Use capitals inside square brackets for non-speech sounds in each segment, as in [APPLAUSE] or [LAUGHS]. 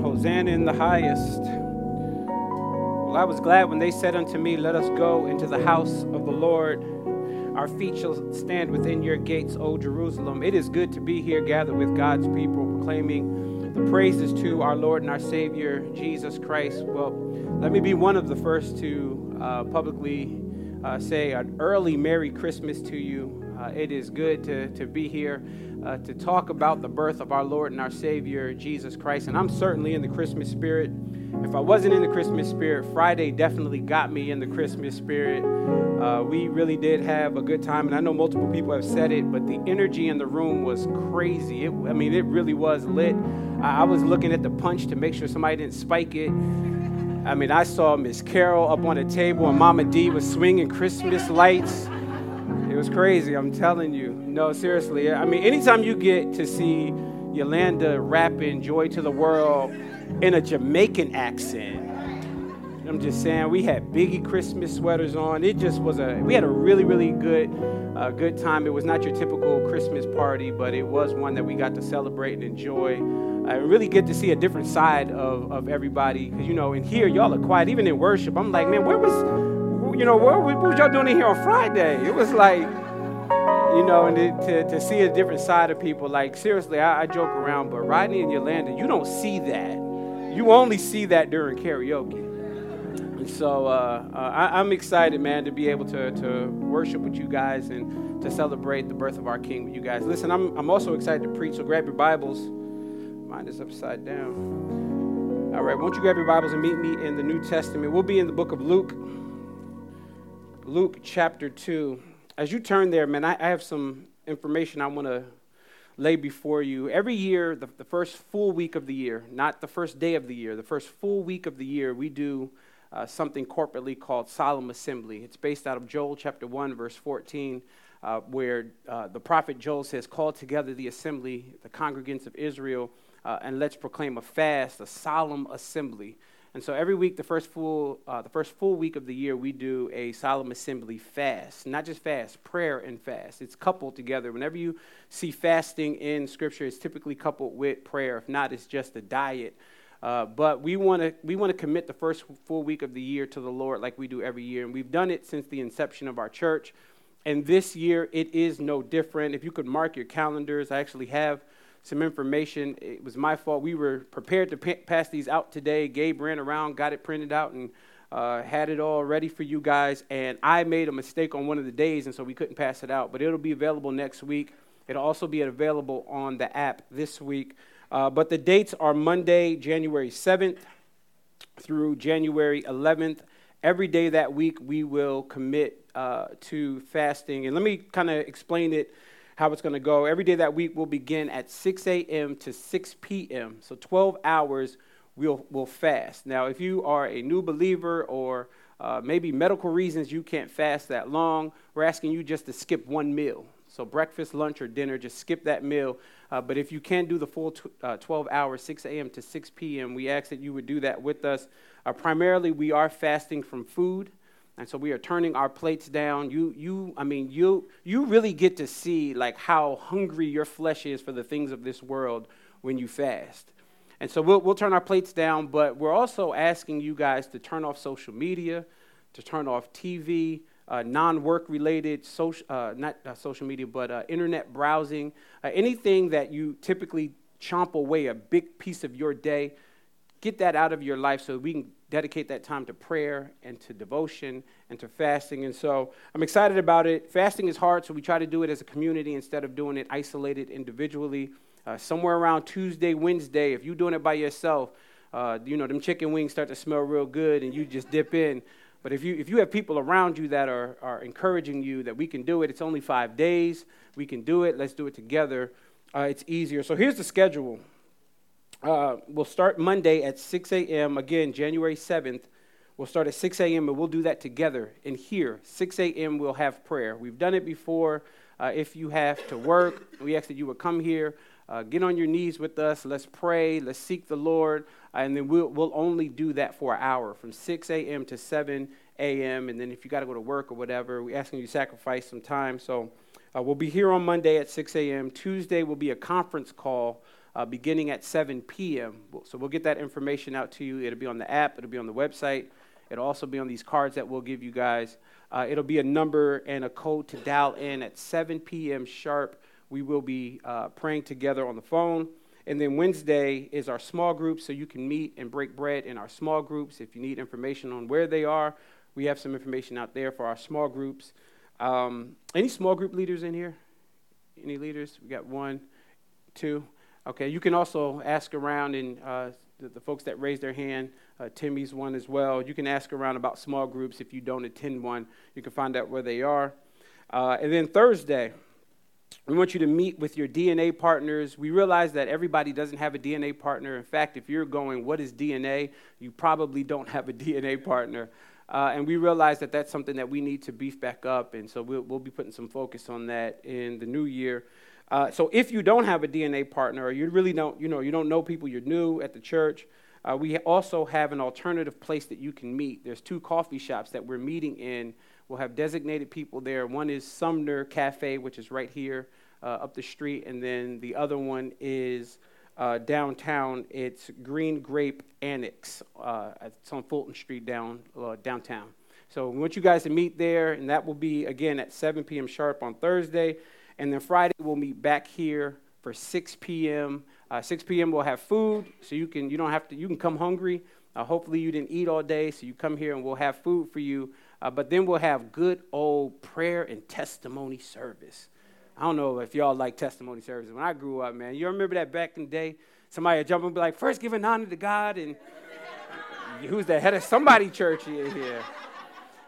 Hosanna in the highest. Well, I was glad when they said unto me, Let us go into the house of the Lord. Our feet shall stand within your gates, O Jerusalem. It is good to be here gathered with God's people, proclaiming the praises to our Lord and our Savior, Jesus Christ. Well, let me be one of the first to uh, publicly uh, say an early Merry Christmas to you. Uh, it is good to, to be here uh, to talk about the birth of our Lord and our Savior, Jesus Christ. And I'm certainly in the Christmas spirit. If I wasn't in the Christmas spirit, Friday definitely got me in the Christmas spirit. Uh, we really did have a good time, and I know multiple people have said it, but the energy in the room was crazy. It, I mean, it really was lit. I, I was looking at the punch to make sure somebody didn't spike it. I mean, I saw Miss Carol up on the table, and Mama D was swinging Christmas lights. Was crazy, I'm telling you. No, seriously. I mean, anytime you get to see Yolanda rapping Joy to the World in a Jamaican accent, I'm just saying, we had Biggie Christmas sweaters on. It just was a, we had a really, really good, uh, good time. It was not your typical Christmas party, but it was one that we got to celebrate and enjoy. I really get to see a different side of, of everybody. Because, you know, in here, y'all are quiet. Even in worship, I'm like, man, where was, you know, what, what was y'all doing in here on Friday? It was like, you know, and to, to see a different side of people. Like, seriously, I, I joke around, but Rodney and Yolanda, you don't see that. You only see that during karaoke. And so uh, uh, I, am excited, man, to be able to, to worship with you guys and to celebrate the birth of our King with you guys. Listen, I'm, I'm also excited to preach, so grab your Bibles. Mine is upside down. All right, won't you grab your Bibles and meet me in the New Testament? We'll be in the book of Luke, Luke chapter 2 as you turn there, man, I, I have some information I want to lay before you. Every year, the, the, first full week of the year, not the first day of the year, the first full week of the year, we do uh, something corporately called Solemn Assembly. It's based out of Joel chapter 1, verse 14, uh, where uh, the prophet Joel says, Call together the assembly, the congregants of Israel, uh, and let's proclaim a fast, a solemn assembly. And so every week, the first full, uh, the first full week of the year, we do a solemn assembly fast. Not just fast, prayer and fast. It's coupled together. Whenever you see fasting in Scripture, it's typically coupled with prayer. If not, it's just a diet. Uh, but we want to we want to commit the first full week of the year to the Lord, like we do every year, and we've done it since the inception of our church. And this year, it is no different. If you could mark your calendars, I actually have some information. It was my fault. We were prepared to pa- pass these out today. Gabe ran around, got it printed out, and uh, had it all ready for you guys. And I made a mistake on one of the days, and so we couldn't pass it out. But it'll be available next week. It'll also be available on the app this week. Uh, but the dates are Monday, January 7th through January 11th. Every day that week, we will commit uh, to fasting. And let me kind of explain it how it's going to go. Every day that week will begin at 6 a.m. to 6 p.m. So 12 hours we'll, we'll fast. Now, if you are a new believer or uh, maybe medical reasons you can't fast that long, we're asking you just to skip one meal. So breakfast, lunch, or dinner, just skip that meal. Uh, but if you can't do the full tw- uh, 12 hours, 6 a.m. to 6 p.m., we ask that you would do that with us. Uh, primarily, we are fasting from food. And so we are turning our plates down. You, you, I mean, you, you really get to see like how hungry your flesh is for the things of this world when you fast. And so we'll, we'll turn our plates down, but we're also asking you guys to turn off social media, to turn off TV, uh, non-work related social, uh, not uh, social media, but uh, internet browsing, uh, anything that you typically chomp away a big piece of your day. Get that out of your life so we can dedicate that time to prayer and to devotion and to fasting. And so I'm excited about it. Fasting is hard, so we try to do it as a community instead of doing it isolated individually. Uh, somewhere around Tuesday, Wednesday, if you're doing it by yourself, uh, you know, them chicken wings start to smell real good and you just dip in. But if you, if you have people around you that are, are encouraging you that we can do it, it's only five days, we can do it, let's do it together, uh, it's easier. So here's the schedule. Uh, we'll start Monday at 6 a.m. Again, January 7th. We'll start at 6 a.m. and we'll do that together. And here, 6 a.m., we'll have prayer. We've done it before. Uh, if you have to work, we ask that you would come here, uh, get on your knees with us. Let's pray. Let's seek the Lord. Uh, and then we'll, we'll only do that for an hour from 6 a.m. to 7 a.m. And then if you got to go to work or whatever, we're asking you to sacrifice some time. So uh, we'll be here on Monday at 6 a.m. Tuesday will be a conference call uh, beginning at 7 p.m. So we'll get that information out to you. It'll be on the app, it'll be on the website, it'll also be on these cards that we'll give you guys. Uh, it'll be a number and a code to dial in at 7 p.m. sharp. We will be uh, praying together on the phone. And then Wednesday is our small group, so you can meet and break bread in our small groups. If you need information on where they are, we have some information out there for our small groups. Um, any small group leaders in here? Any leaders? We got one, two. Okay, you can also ask around, and uh, the, the, folks that raised their hand, uh, Timmy's one as well. You can ask around about small groups if you don't attend one. You can find out where they are. Uh, and then Thursday, we want you to meet with your DNA partners. We realize that everybody doesn't have a DNA partner. In fact, if you're going, what is DNA? You probably don't have a [LAUGHS] DNA partner. Uh, and we realize that that's something that we need to beef back up. And so we'll, we'll be putting some focus on that in the new year. Uh, so if you don't have a DNA partner, or you really don't, you know, you don't know people, you're new at the church, uh, we also have an alternative place that you can meet. There's two coffee shops that we're meeting in We'll have designated people there. One is Sumner Cafe, which is right here uh, up the street, and then the other one is uh, downtown. It's Green Grape Annex. Uh, it's on Fulton Street down uh, downtown. So we want you guys to meet there, and that will be again at 7 p.m. sharp on Thursday, and then Friday we'll meet back here for 6 p.m. Uh, 6 p.m. we'll have food, so you can you don't have to you can come hungry. Uh, hopefully you didn't eat all day, so you come here and we'll have food for you. Uh, but then we'll have good old prayer and testimony service. I don't know if y'all like testimony service. When I grew up, man, you remember that back in the day? Somebody would jump and be like, first give an honor to God, and [LAUGHS] who's the head of somebody church in here?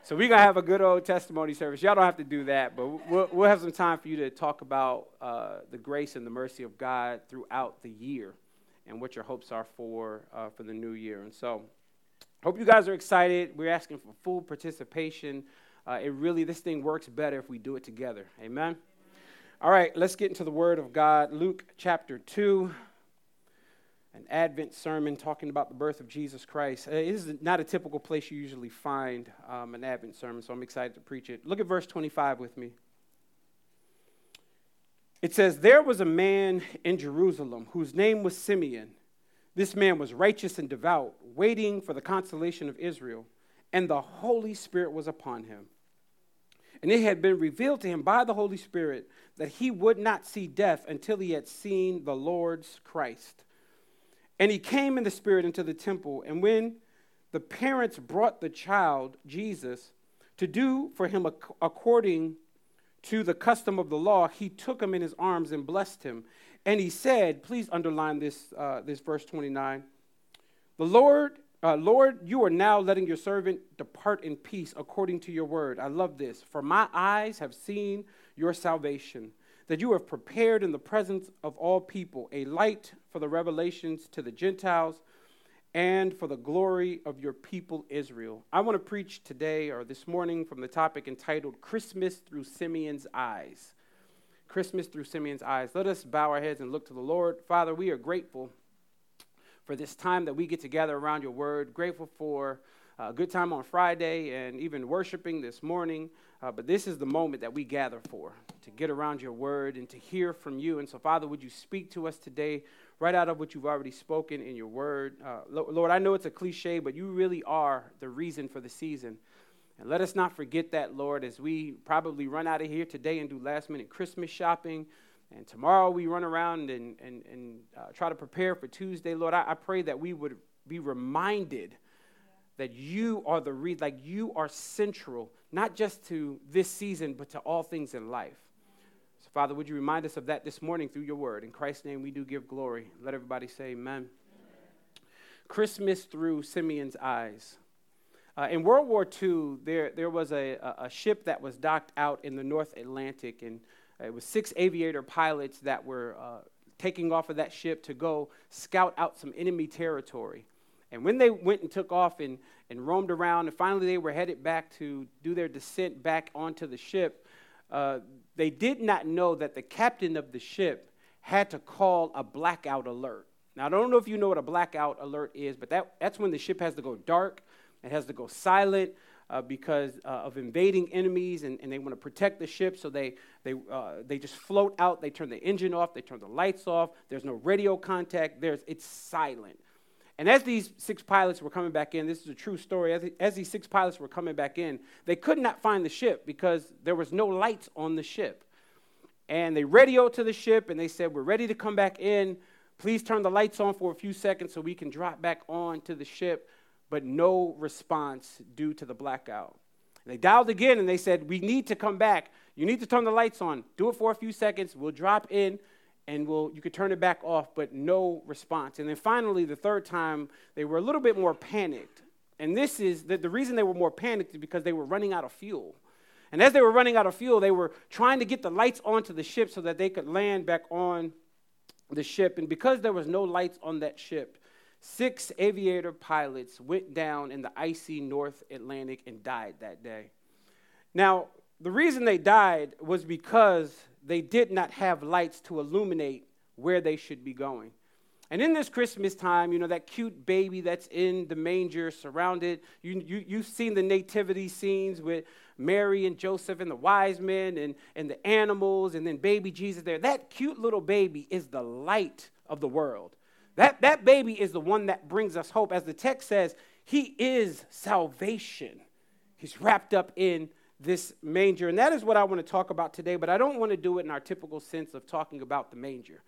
So we're going to have a good old testimony service. Y'all don't have to do that, but we'll, we'll have some time for you to talk about uh, the grace and the mercy of God throughout the year and what your hopes are for, uh, for the new year. And so Hope you guys are excited. We're asking for full participation. Uh, it really, this thing works better if we do it together. Amen? All right, let's get into the Word of God. Luke chapter 2, an Advent sermon talking about the birth of Jesus Christ. Uh, this is not a typical place you usually find um, an Advent sermon, so I'm excited to preach it. Look at verse 25 with me. It says, There was a man in Jerusalem whose name was Simeon. This man was righteous and devout, waiting for the consolation of Israel, and the Holy Spirit was upon him. And it had been revealed to him by the Holy Spirit that he would not see death until he had seen the Lord's Christ. And he came in the Spirit into the temple, and when the parents brought the child, Jesus, to do for him according to the custom of the law, he took him in his arms and blessed him. And he said, please underline this, uh, this verse 29. The Lord, uh, Lord, you are now letting your servant depart in peace according to your word. I love this. For my eyes have seen your salvation, that you have prepared in the presence of all people a light for the revelations to the Gentiles and for the glory of your people Israel. I want to preach today or this morning from the topic entitled Christmas Through Simeon's Eyes. Christmas through Simeon's eyes. Let us bow our heads and look to the Lord. Father, we are grateful for this time that we get to gather around your word. Grateful for a good time on Friday and even worshiping this morning. Uh, but this is the moment that we gather for to get around your word and to hear from you. And so, Father, would you speak to us today right out of what you've already spoken in your word? Uh, Lord, I know it's a cliche, but you really are the reason for the season. And let us not forget that, Lord, as we probably run out of here today and do last minute Christmas shopping. And tomorrow we run around and, and, and uh, try to prepare for Tuesday. Lord, I, I, pray that we would be reminded that you are the reason, like you are central, not just to this season, but to all things in life. So, Father, would you remind us of that this morning through your word? In Christ's name, we do give glory. Let everybody say amen. amen. Christmas through Simeon's eyes. Uh, in World War II, there, there was a, a ship that was docked out in the North Atlantic, and it was six aviator pilots that were uh, taking off of that ship to go scout out some enemy territory. And when they went and took off and, and roamed around, and finally they were headed back to do their descent back onto the ship, uh, they did not know that the captain of the ship had to call a blackout alert. Now, I don't know if you know what a blackout alert is, but that, that's when the ship has to go dark it has to go silent. Uh, because uh, of invading enemies and, and they want to protect the ship. So they, they, uh, they just float out. They turn the engine off. They turn the lights off. There's no radio contact. There's, it's silent. And as these six pilots were coming back in, this is a true story. As, as these six pilots were coming back in, they could not find the ship because there was no lights on the ship. And they radioed to the ship and they said, We're ready to come back in. Please turn the lights on for a few seconds so we can drop back on to the ship. But no response due to the blackout. And they dialed again and they said, We need to come back. You need to turn the lights on. Do it for a few seconds. We'll drop in and we'll, you could turn it back off, but no response. And then finally, the third time, they were a little bit more panicked. And this is the, the reason they were more panicked is because they were running out of fuel. And as they were running out of fuel, they were trying to get the lights onto the ship so that they could land back on the ship. And because there was no lights on that ship, six aviator pilots went down in the icy North Atlantic and died that day. Now, the reason they died was because they did not have lights to illuminate where they should be going. And in this Christmas time, you know, that cute baby that's in the manger surrounded, you, you, you've seen the nativity scenes with Mary and Joseph and the wise men and, and the animals and then baby Jesus there. That cute little baby is the light of the world. That, that baby is the one that brings us hope. As the text says, he is salvation. He's wrapped up in this manger. And that is what I want to talk about today, but I don't want to do it in our typical sense of talking about the manger.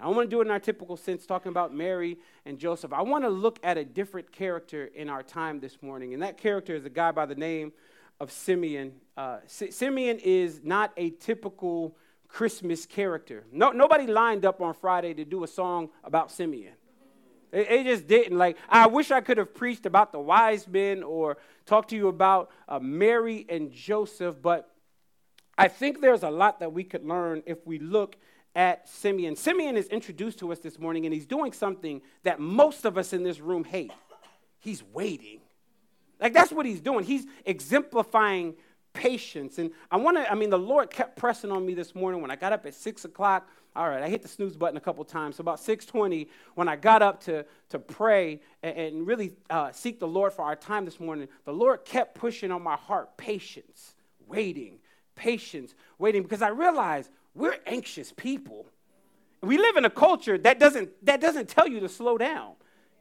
I don't want to do it in our typical sense, talking about Mary and Joseph. I want to look at a different character in our time this morning, and that character is a guy by the name of Simeon. Uh, Simeon is not a typical Christmas character. No, nobody lined up on Friday to do a song about Simeon. It, it, just didn't. Like, I wish I could have preached about the wise men or talked to you about uh, Mary and Joseph, but I think there's a lot that we could learn if we look at Simeon. Simeon is introduced to us this morning, and he's doing something that most of us in this room hate. He's waiting. Like that's what he's doing. He's exemplifying patience. And I want to, I mean, the Lord kept pressing on me this morning when I got up at six o'clock. All right, I hit the snooze button a couple times. So about 6:20, when I got up to, to pray and, and really uh, seek the Lord for our time this morning, the Lord kept pushing on my heart patience, waiting, patience, waiting, because I realized we're anxious people. We live in a culture that doesn't, that doesn't tell you to slow down.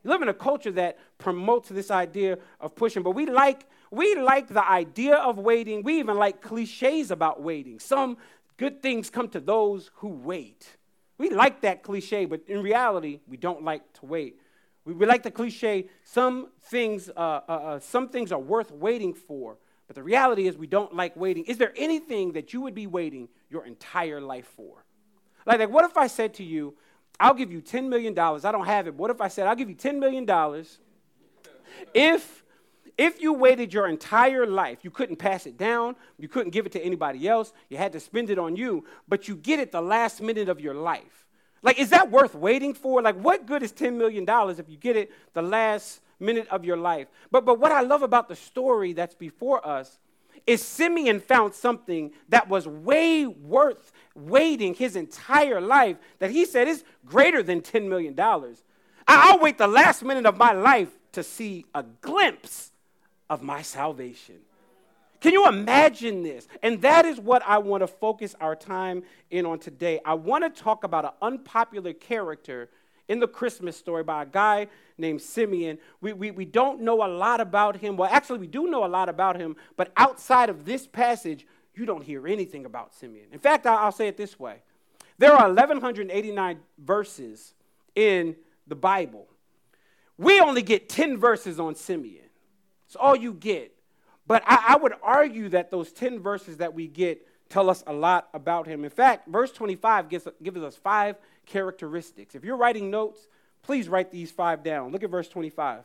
you live in a culture that promotes this idea of pushing, but we like we like the idea of waiting. We even like cliches about waiting. Some good things come to those who wait. We like that cliche, but in reality, we don't like to wait. We, we like the cliche. Some things, uh, uh, uh, some things are worth waiting for, but the reality is we don't like waiting. Is there anything that you would be waiting your entire life for? Like, like what if I said to you, I'll give you $10 million. I don't have it. What if I said, I'll give you $10 million [LAUGHS] if, if you waited your entire life, you couldn't pass it down, you couldn't give it to anybody else, you had to spend it on you, but you get it the last minute of your life. Like, is that worth waiting for? Like, what good is $10 million if you get it the last minute of your life? But, but what I love about the story that's before us is Simeon found something that was way worth waiting his entire life that he said is greater than $10 million. I'll wait the last minute of my life to see a glimpse of my salvation. Can you imagine this? And that is what I want to focus our time in on today. I want to talk about an unpopular character in the Christmas story by a guy named Simeon. We, we, we don't know a lot about him. Well, actually, we do know a lot about him, but outside of this passage, you don't hear anything about Simeon. In fact, I'll say it this way there are 1,189 verses in the Bible. We only get 10 verses on Simeon. It's all you get. But I, I would argue that those 10 verses that we get tell us a lot about him. In fact, verse 25 gives, gives us five characteristics. If you're writing notes, please write these five down. Look at verse 25.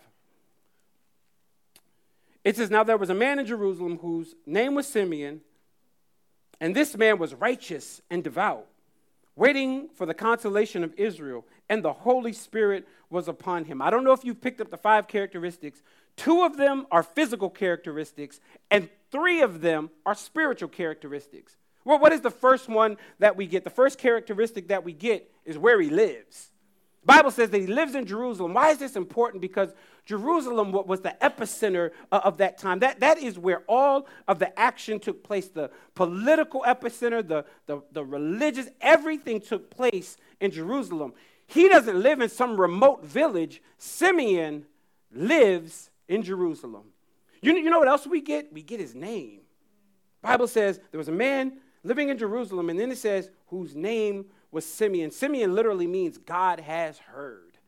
It says, Now there was a man in Jerusalem whose name was Simeon, and this man was righteous and devout, waiting for the consolation of Israel, and the Holy Spirit was upon him. I don't know if you've picked up the five characteristics. Two of them are physical characteristics, and three of them are spiritual characteristics. Well, what is the first one that we get? The first characteristic that we get is where he lives. Bible says that he lives in Jerusalem. Why is this important? Because Jerusalem was the epicenter of that time. That, that is where all of the action took place the political epicenter, the, the, the religious, everything took place in Jerusalem. He doesn't live in some remote village. Simeon lives in Jerusalem. You, you know what else we get? We get his name. Bible says there was a man living in Jerusalem, and then it says whose name was Simeon. Simeon literally means God has heard.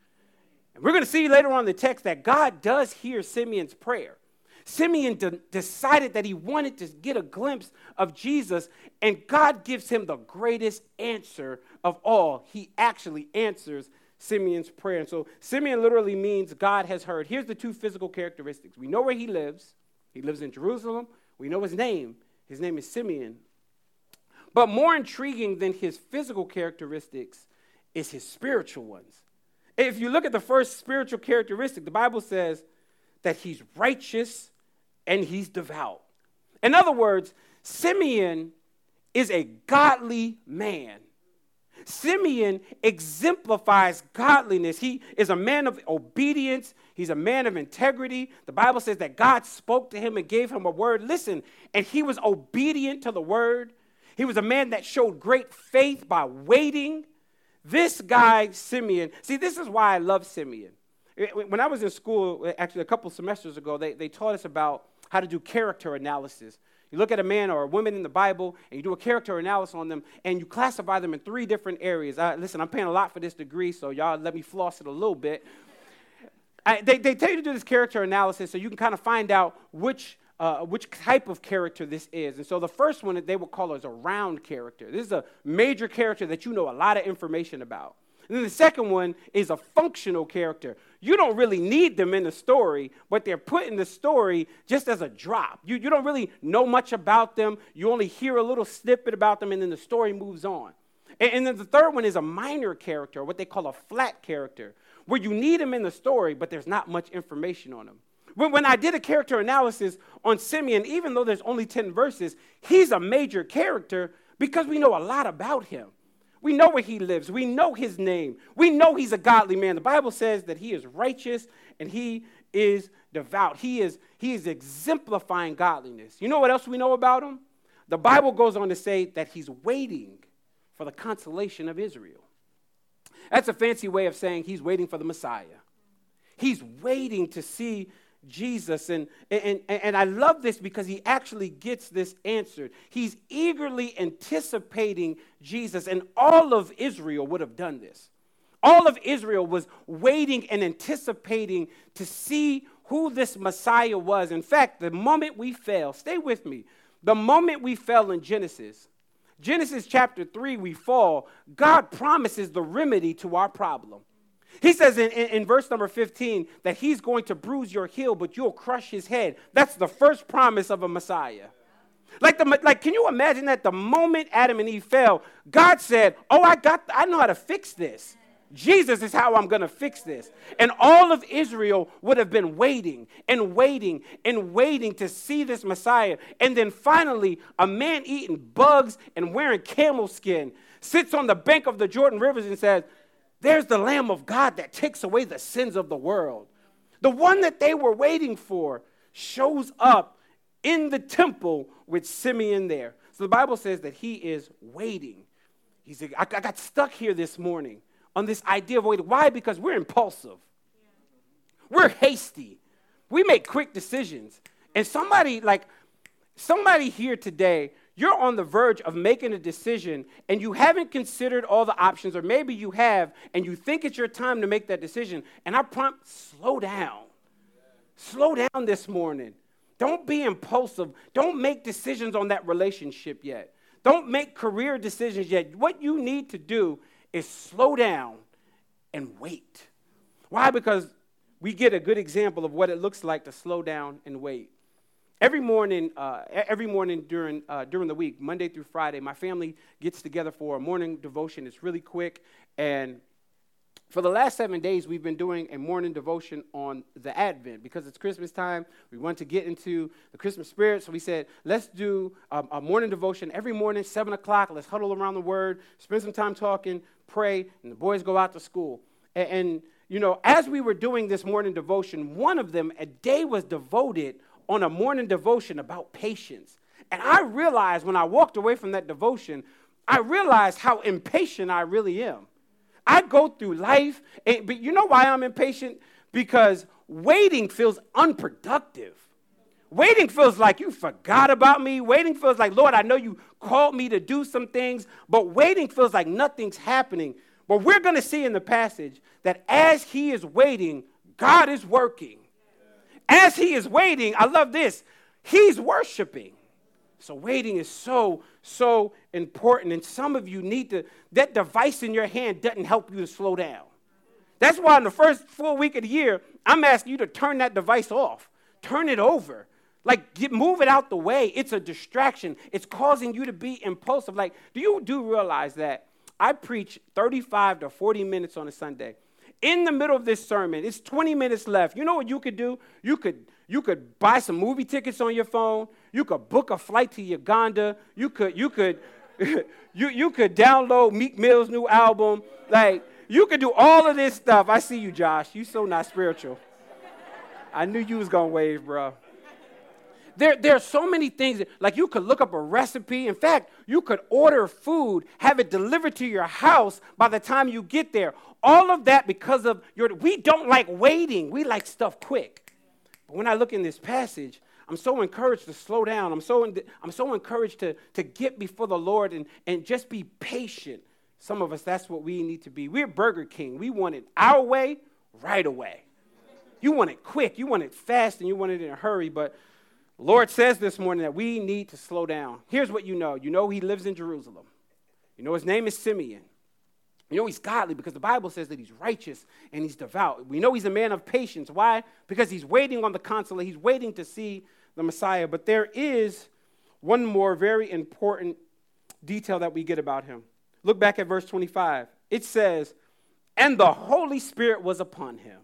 And we're going to see later on in the text that God does hear Simeon's prayer. Simeon de- decided that he wanted to get a glimpse of Jesus, and God gives him the greatest answer of all. He actually answers Simeon's prayer. And so Simeon literally means God has heard. Here's the two physical characteristics we know where he lives, he lives in Jerusalem. We know his name. His name is Simeon. But more intriguing than his physical characteristics is his spiritual ones. If you look at the first spiritual characteristic, the Bible says that he's righteous and he's devout. In other words, Simeon is a godly man. Simeon exemplifies godliness. He is a man of obedience. He's a man of integrity. The Bible says that God spoke to him and gave him a word. Listen, and he was obedient to the word. He was a man that showed great faith by waiting. This guy, Simeon, see, this is why I love Simeon. Eh, when I was in school, eh, actually a couple semesters ago, they, they taught us about how to do character analysis. You look at a man or a woman in the Bible and you do a character analysis on them and you classify them in three different areas. I, listen, I'm paying a lot for this degree, so y'all let me floss it a little bit. I, they, they tell you to do this character analysis so you can kind of find out which uh, which type of character this is. And so the first one that they would call is a round character. This is a major character that you know a lot of information about. And then the second one is a functional character. You don't really need them in the story, but they're put in the story just as a drop. You, you don't really know much about them. You only hear a little snippet about them, and then the story moves on. And, and then the third one is a minor character, what they call a flat character, where you need them in the story, but there's not much information on them. When, when I did a character analysis on Simeon, even though there's only 10 verses, he's a major character because we know a lot about him. We know where he lives. We know his name. We know he's a godly man. The Bible says that he is righteous and he is devout. He is, he is exemplifying godliness. You know what else we know about him? The Bible goes on to say that he's waiting for the consolation of Israel. That's a fancy way of saying he's waiting for the Messiah. He's waiting to see Jesus. And, and, and I love this because he actually gets this answered. He's eagerly anticipating Jesus, and all of Israel would have done this. All of Israel was waiting and anticipating to see who this Messiah was. In fact, the moment we fell, stay with me, the moment we fell in Genesis, Genesis chapter 3, we fall, God promises the remedy to our problem. He says in, in, in, verse number 15 that he's going to bruise your heel, but you'll crush his head. That's the first promise of a Messiah. Like, the, like, can you imagine that the moment Adam and Eve fell, God said, Oh, I got, I know how to fix this. Jesus is how I'm going to fix this. And all of Israel would have been waiting and waiting and waiting to see this Messiah. And then finally, a man eating bugs and wearing camel skin sits on the bank of the Jordan rivers and says, there's the Lamb of God that takes away the sins of the world. The one that they were waiting for shows up in the temple with Simeon there. So the Bible says that he is waiting. He's like, I, got stuck here this morning on this idea of waiting. Why? Because we're impulsive, we're hasty, we make quick decisions. And somebody, like, somebody here today you're on the verge of making a decision and you haven't considered all the options, or maybe you have and you think it's your time to make that decision. And I prompt, slow down. Slow down this morning. Don't be impulsive. Don't make decisions on that relationship yet. Don't make career decisions yet. What you need to do is slow down and wait. Why? Because we get a good example of what it looks like to slow down and wait. Every morning, uh, every morning during, uh, during the week, Monday through Friday, my family gets together for a morning devotion. It's really quick. And for the last seven days, we've been doing a morning devotion on the Advent because it's Christmas time. We want to get into the Christmas spirit. So we said, let's do a, a morning devotion every morning, 7 o'clock. Let's huddle around the Word, spend some time talking, pray, and the boys go out to school. And, and, you know, as we were doing this morning devotion, one of them, a day was devoted on a morning devotion about patience. And I realized when I walked away from that devotion, I realized how impatient I really am. I go through life, and, but you know why I'm impatient? Because waiting feels unproductive. Waiting feels like you forgot about me. Waiting feels like, Lord, I know you called me to do some things, but waiting feels like nothing's happening. But we're going to see in the passage that as he is waiting, God is working. As he is waiting, I love this, he's worshiping. So waiting is so, so important. And some of you need to, that device in your hand doesn't help you to slow down. That's why in the first full week of the year, I'm asking you to turn that device off, turn it over. Like, get, move it out the way. It's a distraction. It's causing you to be impulsive. Like, do you do realize that I preach 35 to 40 minutes on a Sunday? In the middle of this sermon, it's 20 minutes left. You know what you could do? You could you could buy some movie tickets on your phone. You could book a flight to Uganda. You could you could [LAUGHS] you you could download Meek Mill's new album. Like you could do all of this stuff. I see you, Josh. You so not spiritual. I knew you was gonna wave, bro. There, there are so many things, like you could look up a recipe. In fact, you could order food, have it delivered to your house by the time you get there. All of that because of your, we don't like waiting. We like stuff quick. But when I look in this passage, I'm so encouraged to slow down. I'm so, I'm so encouraged to, to get before the Lord and, and just be patient. Some of us, that's what we need to be. We're Burger King. We want it our way, right away. You want it quick, you want it fast, and you want it in a hurry. But Lord says this morning that we need to slow down. Here's what you know you know he lives in Jerusalem, you know his name is Simeon. You know he's godly because the Bible says that he's righteous and he's devout. We know he's a man of patience. Why? Because he's waiting on the consulate, he's waiting to see the Messiah. But there is one more very important detail that we get about him. Look back at verse 25. It says, And the Holy Spirit was upon him.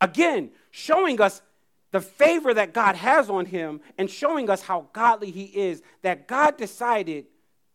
Again, showing us the favor that God has on him and showing us how godly he is, that God decided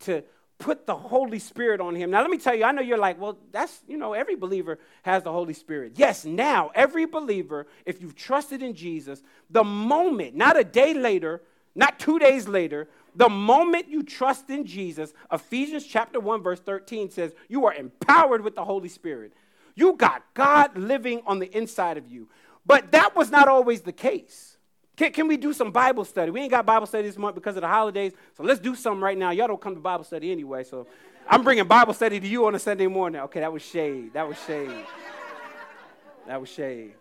to put the Holy Spirit on him. Now, let me tell you, I know you're like, well, that's, you know, every believer has the Holy Spirit. Yes, now, every believer, if you've trusted in Jesus, the moment, not a day later, not two days later, the moment you trust in Jesus, Ephesians chapter 1, verse 13 says, you are empowered with the Holy Spirit. You got God living on the inside of you. But that was not always the case. Can, can, we do some Bible study? We ain't got Bible study this month because of the holidays, so let's do something right now. Y'all don't come to Bible study anyway, so I'm bringing Bible study to you on a Sunday morning. Okay, that was shade. That was shade. That was shade.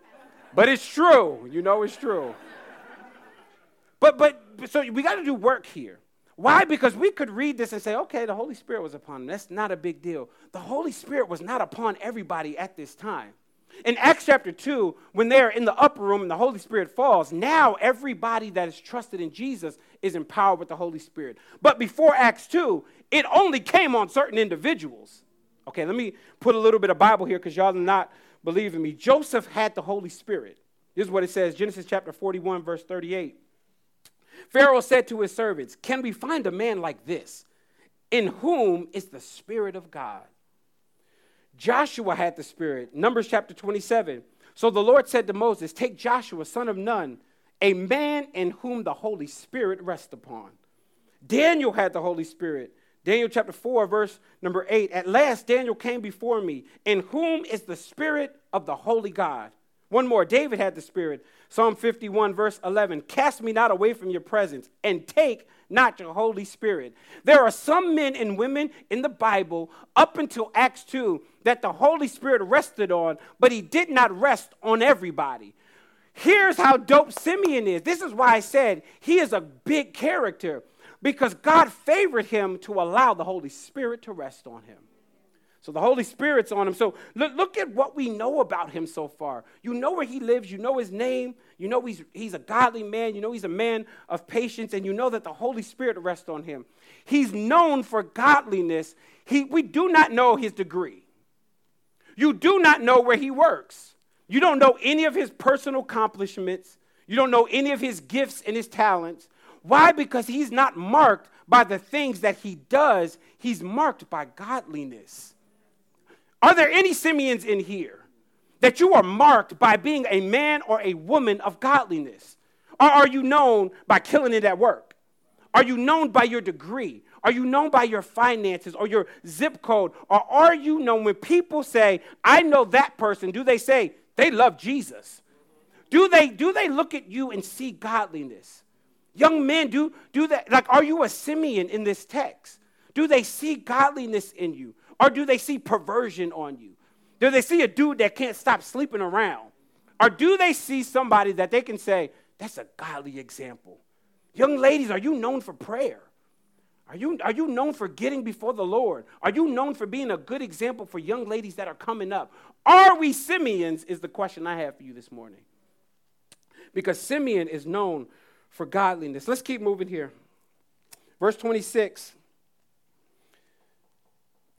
But it's true. You know it's true. But but so we got to do work here. Why? Because we could read this and say, okay, the Holy Spirit was upon him. That's not a big deal. The Holy Spirit was not upon everybody at this time. In Acts chapter 2, when they're in the upper room and the Holy Spirit falls, now everybody that is trusted in Jesus is empowered with the Holy Spirit. But before Acts 2, it only came on certain individuals. Okay, let me put a little bit of Bible here because y'all are not believing me. Joseph had the Holy Spirit. This is what it says Genesis chapter 41, verse 38. Pharaoh said to his servants, Can we find a man like this, in whom is the Spirit of God? Joshua had the Spirit. Numbers chapter 27. So the Lord said to Moses, Take Joshua, son of Nun, a man in whom the Holy Spirit rests upon. Daniel had the Holy Spirit. Daniel chapter 4, verse number 8. At last Daniel came before me, in whom is the Spirit of the Holy God. One more, David had the Spirit. Psalm 51, verse 11 Cast me not away from your presence, and take not your Holy Spirit. There are some men and women in the Bible up until Acts 2 that the Holy Spirit rested on, but he did not rest on everybody. Here's how dope Simeon is. This is why I said he is a big character because God favored him to allow the Holy Spirit to rest on him. So the Holy Spirit's on him. So look, look, at what we know about him so far. You know where he lives, you know his name, you know he's, he's a godly man, you know he's a man of patience, and you know that the Holy Spirit rests on him. He's known for godliness. He, we do not know his degree. You do not know where he works. You don't know any of his personal accomplishments. You don't know any of his gifts and his talents. Why? Because he's not marked by the things that he does, he's marked by godliness. Are there any Simeons in here that you are marked by being a man or a woman of godliness? Or are you known by killing it at work? Are you known by your degree? Are you known by your finances or your zip code? Or are you known when people say, I know that person, do they say they love Jesus? Do they, do they look at you and see godliness? Young men, do, do that. Like, are you a Simeon in this text? Do they see godliness in you? Or do they see perversion on you? Do they see a dude that can't stop sleeping around? Or do they see somebody that they can say, that's a godly example? Young ladies, are you known for prayer? Are you, are you known for getting before the Lord? Are you known for being a good example for young ladies that are coming up? Are we Simeons? Is the question I have for you this morning. Because Simeon is known for godliness. Let's keep moving here. Verse 26.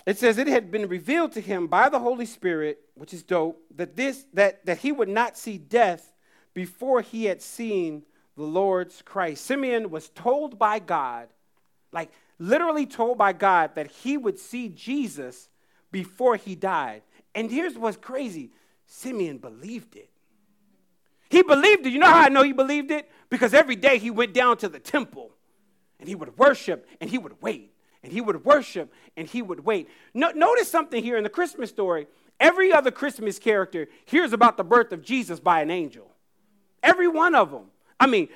It says it had been revealed to him by the Holy Spirit, which is dope, that this that, that he would not see death before he had seen the Lord's Christ. Simeon was told by God, like literally told by God, that he would see Jesus before he died. And here's what's crazy Simeon believed it. He believed it. You know how I know he believed it? Because every day he went down to the temple and he would worship and he would wait and he would worship and he would wait. No, notice something here in the Christmas story. Every other Christmas character hears about the birth of Jesus by an angel. Every one of them. I mean,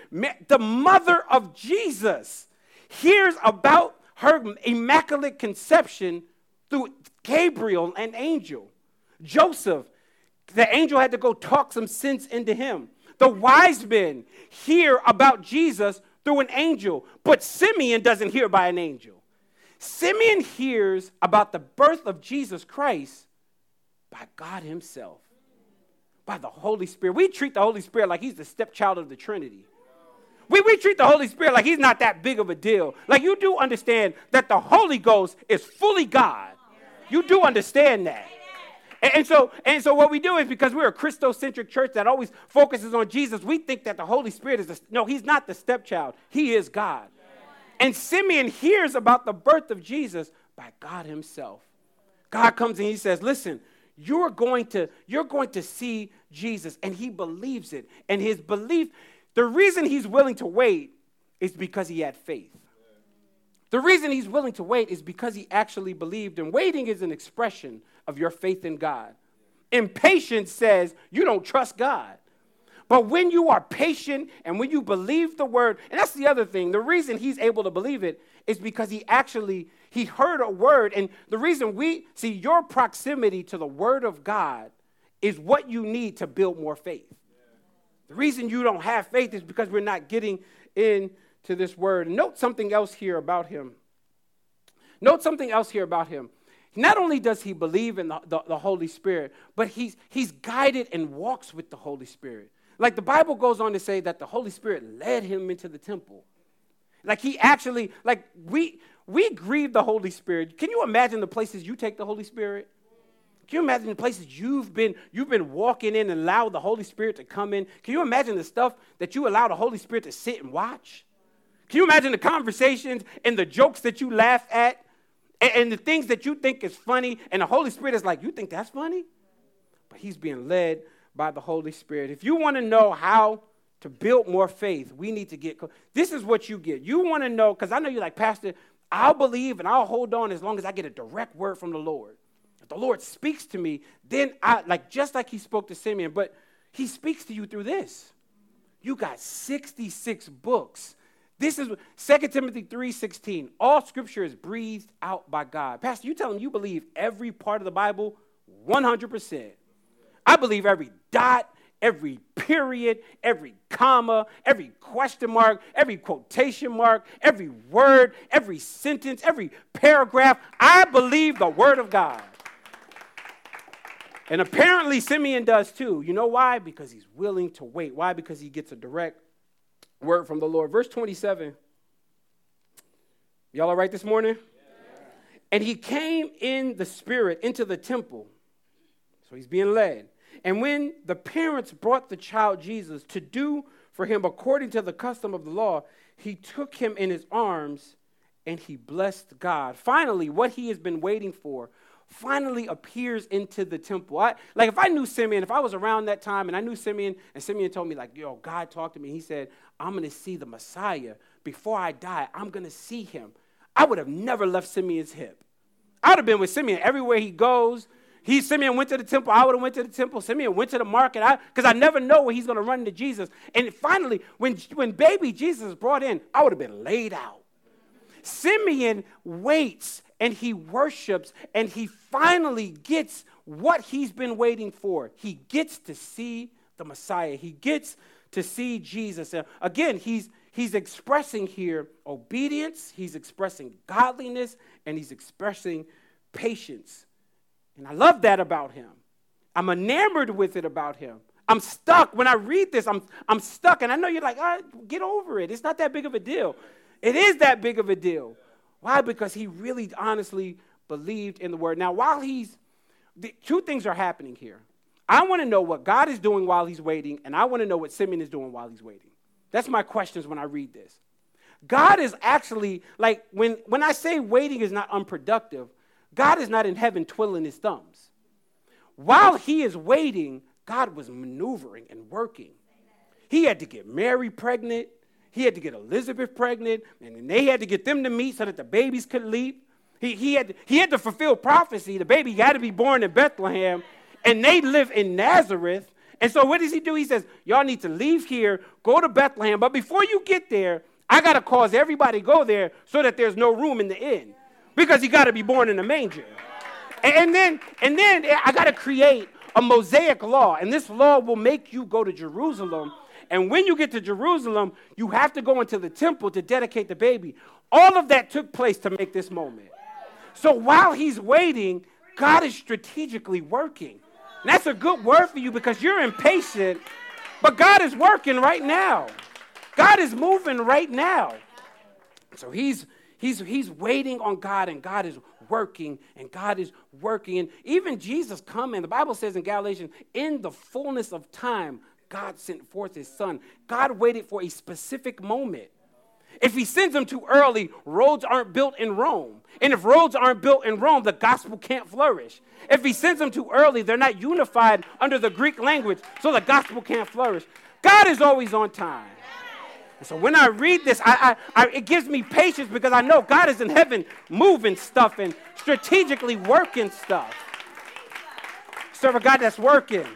the mother of Jesus hears about her immaculate conception through Gabriel, an angel. Joseph, the angel had to go talk some sense into him. The wise men hear about Jesus through an angel, but Simeon doesn't hear by an angel. Simeon hears about the birth of Jesus Christ by God Himself, by the Holy Spirit. We treat the Holy Spirit like He's the stepchild of the Trinity. We, we treat the Holy Spirit like He's not that big of a deal. Like you do understand that the Holy Ghost is fully God. You do understand that. And, and, so, and so what we do is because we're a Christocentric church that always focuses on Jesus, we think that the Holy Spirit is the, no, he's not the stepchild. He is God. And Simeon hears about the birth of Jesus by God himself. God comes and he says, "Listen, you're going to you're going to see Jesus." And he believes it. And his belief, the reason he's willing to wait is because he had faith. The reason he's willing to wait is because he actually believed. And waiting is an expression of your faith in God. Impatience says you don't trust God. But when you are patient and when you believe the word, and that's the other thing, the reason he's able to believe it is because he actually he heard a word and the reason we see your proximity to the word of God is what you need to build more faith. The reason you don't have faith is because we're not getting into this word. Note something else here about him. Note something else here about him. Not only does he believe in the, the, the Holy Spirit, but he's, he's guided and walks with the Holy Spirit. Like the Bible goes on to say that the Holy Spirit led him into the temple. Like he actually, like we we grieve the Holy Spirit. Can you imagine the places you take the Holy Spirit? Can you imagine the places you've been you've been walking in and allow the Holy Spirit to come in? Can you imagine the stuff that you allow the Holy Spirit to sit and watch? Can you imagine the conversations and the jokes that you laugh at and, and the things that you think is funny and the Holy Spirit is like, "You think that's funny?" But he's being led by the Holy Spirit. If you want to know how to build more faith, we need to get. This is what you get. You want to know, because I know you're like, Pastor, I'll believe and I'll hold on as long as I get a direct word from the Lord. If the Lord speaks to me, then I, like, just like he spoke to Simeon, but he speaks to you through this. You got 66 books. This is 2 Timothy 3:16. All scripture is breathed out by God. Pastor, you tell him you believe every part of the Bible 100%. I believe every dot, every period, every comma, every question mark, every quotation mark, every word, every sentence, every paragraph. I believe the Word of God. And apparently Simeon does too. You know why? Because he's willing to wait. Why? Because he gets a direct word from the Lord. Verse 27. Y'all all right this morning? Yeah. And he came in the spirit into the temple. So he's being led. And when the parents brought the child Jesus to do for him according to the custom of the law, he took him in his arms and he blessed God. Finally, what he has been waiting for finally appears into the temple. I, like if I knew Simeon, if I was around that time and I knew Simeon, and Simeon told me, like, yo, God talked to me, he said, I'm gonna see the Messiah. Before I die, I'm gonna see him. I would have never left Simeon's hip. I would have been with Simeon everywhere he goes. He Simeon went to the temple. I would have went to the temple. Simeon went to the market. I because I, never know where he's going to run into Jesus. And finally, when when baby Jesus is brought in, I would have been laid out. Simeon waits and he worships and he finally gets what he's been waiting for. He gets to see the Messiah. He gets to see Jesus. And again, he's he's expressing here obedience, he's expressing godliness, and he's expressing patience. And I love that about him. I'm enamored with it about him. I'm stuck. When I read this, I'm, I'm stuck. And I know you're like, get over it. It's not that big of a deal. It is that big of a deal. Why? Because he really honestly believed in the word. Now, while he's, the, two things are happening here. I want to know what God is doing while he's waiting, and I want to know what Simeon is doing while he's waiting. That's my questions when I read this. God is actually, like, when, when I say waiting is not unproductive, God is not in heaven twiddling his thumbs. While he is waiting, God was maneuvering and working. He had to get Mary pregnant. He had to get Elizabeth pregnant, and then they had to get them to meet so that the babies could leap. He, he, had, he had to fulfill prophecy. The baby had to be born in Bethlehem, and they live in Nazareth. And so, what does he do? He says, Y'all need to leave here, go to Bethlehem. But before you get there, I got to cause everybody go there so that there's no room in the inn because he got to be born in a manger. And, then, and then eh, I got to create a Mosaic law, and this law will make you go to Jerusalem and when you get to Jerusalem, you have to go into the temple to dedicate the baby. All of that took place to make this moment. So while he's waiting, God is strategically working. And that's a good word for you because you're impatient, but God is working right now. God is moving right now. So he's he's he's waiting on God and God is working and God is working. And even Jesus coming, the Bible says in Galatians, in the fullness of time, God sent forth his son. God waited for a specific moment. If he sends them too early, roads aren't built in Rome. And if roads aren't built in Rome, the gospel can't flourish. If he sends them too early, they're not unified under the Greek language, so the gospel can't flourish. God is always on time. And so when I read this, I, I, I, it gives me patience because I know God is in heaven moving stuff and strategically working stuff. Serve a God that's working.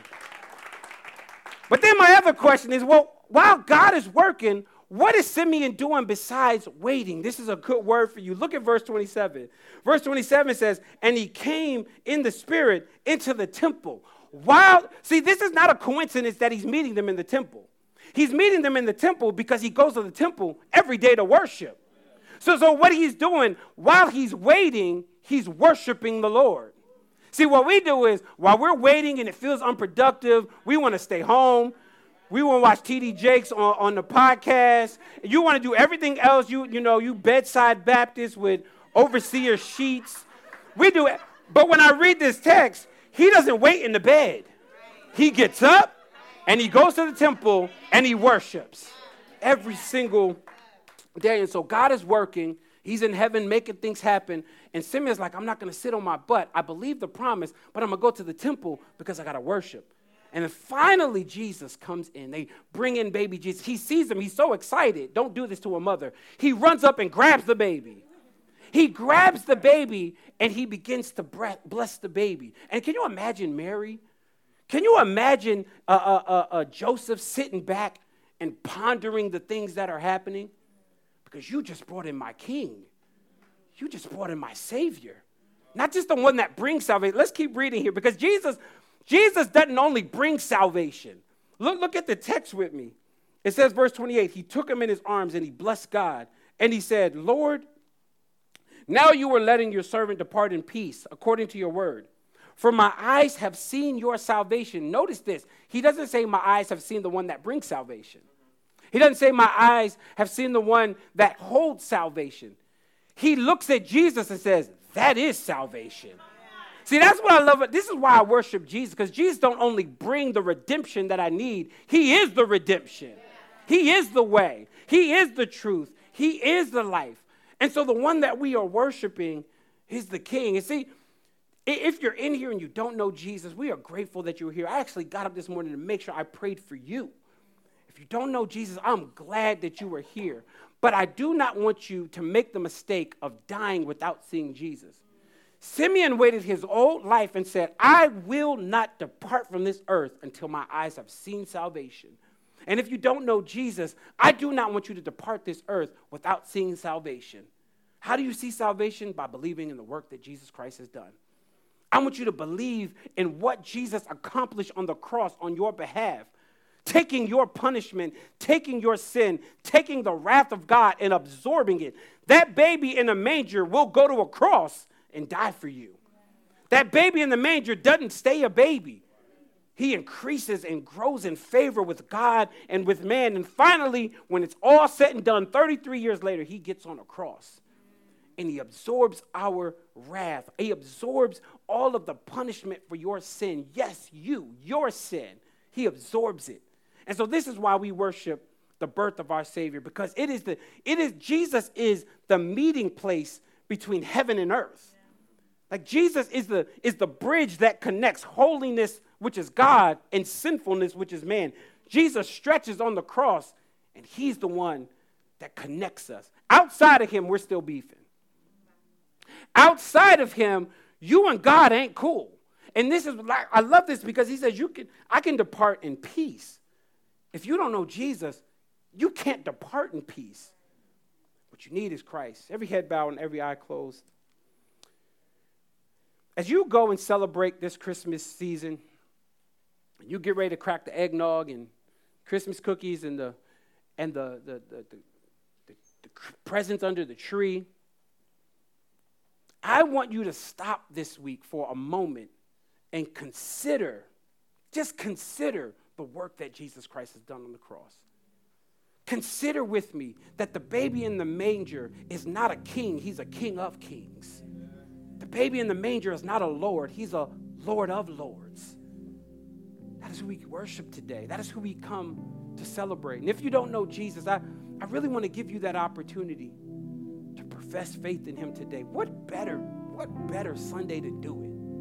But then my other question is well, while God is working, what is Simeon doing besides waiting? This is a good word for you. Look at verse 27. Verse 27 says, And he came in the spirit into the temple. While, see, this is not a coincidence that he's meeting them in the temple. He's meeting them in the temple because he goes to the temple every day to worship. So, so what he's doing while he's waiting, he's worshiping the Lord. See, what we do is while we're waiting and it feels unproductive, we want to stay home. We want to watch TD Jakes on, on the podcast. You want to do everything else. You, you know, you bedside Baptist with overseer sheets. We do it. But when I read this text, he doesn't wait in the bed. He gets up and he goes to the temple and he worships every single day. And so God is working He's in heaven making things happen. And Simeon's like, I'm not going to sit on my butt. I believe the promise, but I'm going to go to the temple because I got to worship. And then finally, Jesus comes in. They bring in baby Jesus. He sees him. He's so excited. Don't do this to a mother. He runs up and grabs the baby. He grabs the baby and he begins to bless the baby. And can you imagine Mary? Can you imagine uh, uh, uh, Joseph sitting back and pondering the things that are happening? because you just brought in my king. You just brought in my savior. Not just the one that brings salvation. Let's keep reading here because Jesus, Jesus doesn't only bring salvation. Look, look at the text with me. It says, verse 28, he took him in his arms and he blessed God. And he said, Lord, now you are letting your servant depart in peace according to your word. For my eyes have seen your salvation. Notice this. He doesn't say, My eyes have seen the one that brings salvation. He doesn't say, My eyes have seen the one that holds salvation. He looks at Jesus and says, That is salvation. See, that's what I love. This is why I worship Jesus, because Jesus don't only bring the redemption that I need, He is the redemption. He is the way. He is the truth. He is the life. And so the one that we are worshiping is the King. And see, If you're in here and you don't know Jesus, we are grateful that you're here. I actually got up this morning to make sure I prayed for you. If you don't know Jesus, I'm glad that you were here. But I do not want you to make the mistake of dying without seeing Jesus. Simeon waited his whole life and said, I will not depart from this earth until my eyes have seen salvation. And if you don't know Jesus, I do not want you to depart this earth without seeing salvation. How do you see salvation? By believing in the work that Jesus Christ has done. I want you to believe in what Jesus accomplished on the cross on your behalf, taking your punishment, taking your sin, taking the wrath of God and absorbing it. That baby in a manger will go to a cross and die for you. That baby in the manger doesn't stay a baby. He increases and grows in favor with God and with man. And finally, when it's all said and done, 33 years later, he gets on a cross and he absorbs our wrath. He absorbs all of the punishment for your sin. Yes, you, your sin. He absorbs it. And so this is why we worship the birth of our Savior because it is the it is Jesus is the meeting place between heaven and earth. Like Jesus is the is the bridge that connects holiness which is God and sinfulness which is man. Jesus stretches on the cross and he's the one that connects us. Outside of him we're still beefing. Outside of him, you and God ain't cool. And this is like I love this because he says you can I can depart in peace. If you don't know Jesus, you can't depart in peace. What you need is Christ. Every head bowed and every eye closed. As you go and celebrate this Christmas season, you get ready to crack the eggnog and Christmas cookies and the and the, the, the, the, the presents under the tree. I want you to stop this week for a moment and consider, just consider the work that Jesus Christ has done on the cross. Consider with me that the baby in the manger is not a king, he's a king of kings. The baby in the manger is not a Lord, he's a Lord of lords. That is who we worship today. That is who we come to celebrate. And if you don't know Jesus, I, I really want to give you that opportunity profess faith in him today, what better, what better Sunday to do it